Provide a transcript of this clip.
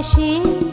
পাশে